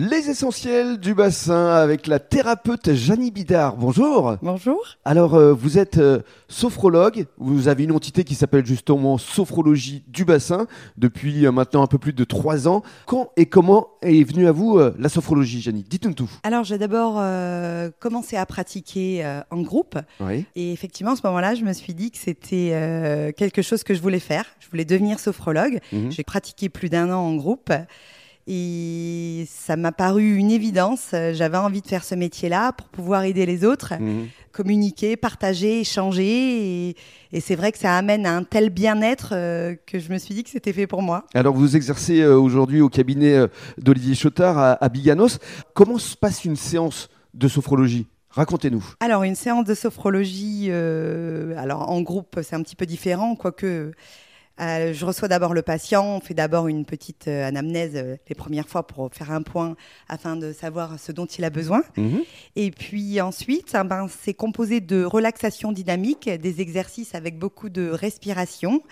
Les essentiels du bassin avec la thérapeute Janie Bidard. Bonjour. Bonjour. Alors, euh, vous êtes euh, sophrologue. Vous avez une entité qui s'appelle justement Sophrologie du bassin depuis euh, maintenant un peu plus de trois ans. Quand et comment est venue à vous la sophrologie, Janie? Dites-nous tout. Alors, j'ai d'abord commencé à pratiquer en groupe. Oui. Et effectivement, à ce moment-là, je me suis dit que c'était quelque chose que je voulais faire. Je voulais devenir sophrologue. Mhm. J'ai pratiqué plus d'un an en groupe. Et ça m'a paru une évidence. J'avais envie de faire ce métier-là pour pouvoir aider les autres, Mhm. communiquer, partager, échanger. Et, et c'est vrai que ça amène à un tel bien-être euh, que je me suis dit que c'était fait pour moi. Alors, vous exercez euh, aujourd'hui au cabinet euh, d'Olivier Chotard à, à Biganos. Comment se passe une séance de sophrologie? Racontez-nous. Alors, une séance de sophrologie, euh, alors en groupe, c'est un petit peu différent, quoique euh, je reçois d'abord le patient, on fait d'abord une petite euh, anamnèse euh, les premières fois pour faire un point afin de savoir ce dont il a besoin. Mhm. Et puis ensuite, hein, ben, c'est composé de relaxation dynamique, des exercices avec beaucoup de respiration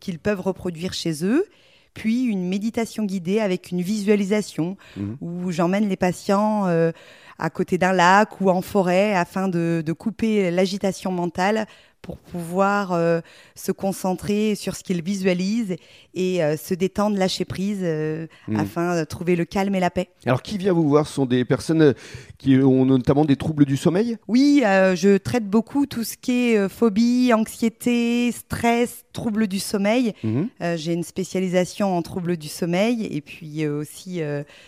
qu'ils peuvent reproduire chez eux. Puis une méditation guidée avec une visualisation Mhm. où j'emmène les patients euh, à côté d'un lac ou en forêt afin de, de couper l'agitation mentale pour pouvoir euh, se concentrer sur ce qu'ils visualisent et euh, se détendre, lâcher prise euh, Mhm. afin de trouver le calme et la paix. Alors, qui vient vous voir Ce sont des personnes qui ont notamment des troubles du sommeil? Oui, je traite beaucoup tout ce qui est phobie, anxiété, stress, troubles du sommeil. Mhm. Euh, J'ai une spécialisation en troubles du sommeil et puis aussi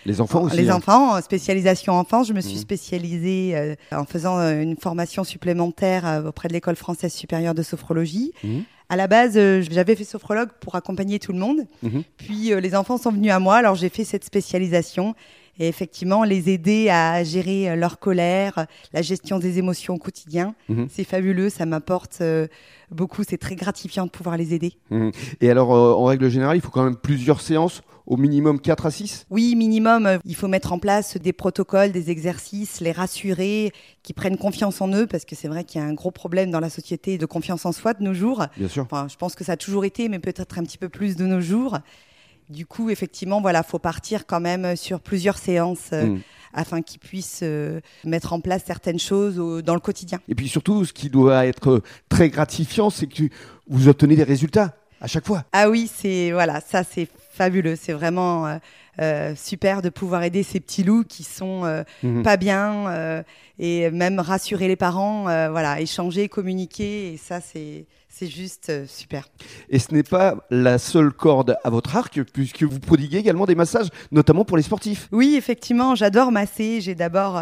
Les enfants aussi. les hein. enfants, en spécialisation enfance. Je me suis Mhm. spécialisée en faisant une formation supplémentaire auprès de l'école française supérieure de sophrologie. Mhm. À la base, euh, j'avais fait sophrologue pour accompagner tout le monde. Mhm. Puis euh, les enfants sont venus à moi, alors j'ai fait cette spécialisation et effectivement les aider à gérer euh, leur colère, la gestion des émotions au quotidien. Mhm. C'est fabuleux, ça m'apporte euh, beaucoup, c'est très gratifiant de pouvoir les aider. Mhm. Et alors, euh, en règle générale, il faut quand même plusieurs séances, au minimum 4 à 6 Oui, minimum, il faut mettre en place des protocoles, des exercices, les rassurer, qu'ils prennent confiance en eux, parce que c'est vrai qu'il y a un gros problème dans la société de confiance en soi de nos jours. Bien sûr. Enfin, je pense que ça a toujours été, mais peut-être un petit peu plus de nos jours. Du coup, effectivement, voilà, faut partir quand même sur plusieurs séances euh, Mhm. afin qu'ils puissent euh, mettre en place certaines choses au- dans le quotidien. Et puis surtout, ce qui doit être euh, très gratifiant, c'est que vous obtenez des résultats à chaque fois. Ah oui, c'est voilà, ça c'est fabuleux, c'est vraiment euh, euh, super de pouvoir aider ces petits loups qui sont euh, Mhm. pas bien euh, et même rassurer les parents, voilà, échanger, communiquer et ça c'est c'est juste super. Et ce n'est pas la seule corde à votre arc, puisque vous prodiguez également des massages, notamment pour les sportifs. Oui, effectivement, j'adore masser. J'ai d'abord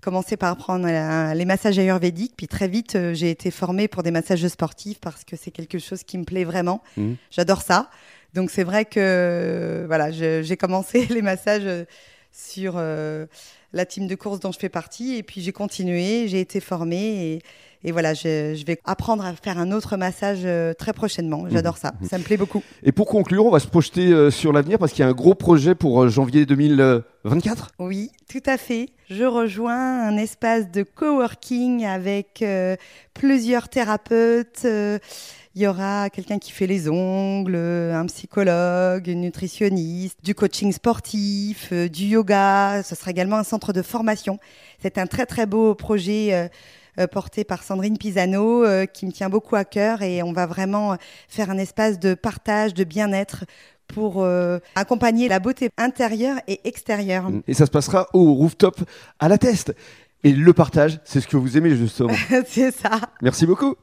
commencé par prendre les massages ayurvédiques, puis très vite euh, j'ai été formée pour des massages sportifs parce que c'est quelque chose qui me plaît vraiment. Mhm. J'adore ça. Donc c'est vrai que voilà, j'ai commencé les massages euh, sur euh, la team de course dont je fais partie, et puis j'ai continué, j'ai été formée, et, et voilà, je, je vais apprendre à faire un autre massage euh, très prochainement. J'adore ça, ça me plaît beaucoup. Et pour conclure, on va se projeter sur l'avenir, parce qu'il y a un gros projet pour janvier 2024. Oui, tout à fait. Je rejoins un espace de coworking avec euh, plusieurs thérapeutes. euh, il y aura quelqu'un qui fait les ongles, un psychologue, une nutritionniste, du coaching sportif, euh, du yoga. Ce sera également un centre de formation. C'est un très très beau projet euh, euh, porté par Sandrine Pisano euh, qui me tient beaucoup à cœur et on va vraiment faire un espace de partage, de bien-être pour euh, accompagner la beauté intérieure et extérieure. Et ça se passera au rooftop à la test. Et le partage, c'est ce que vous aimez justement. C'est ça. Merci beaucoup.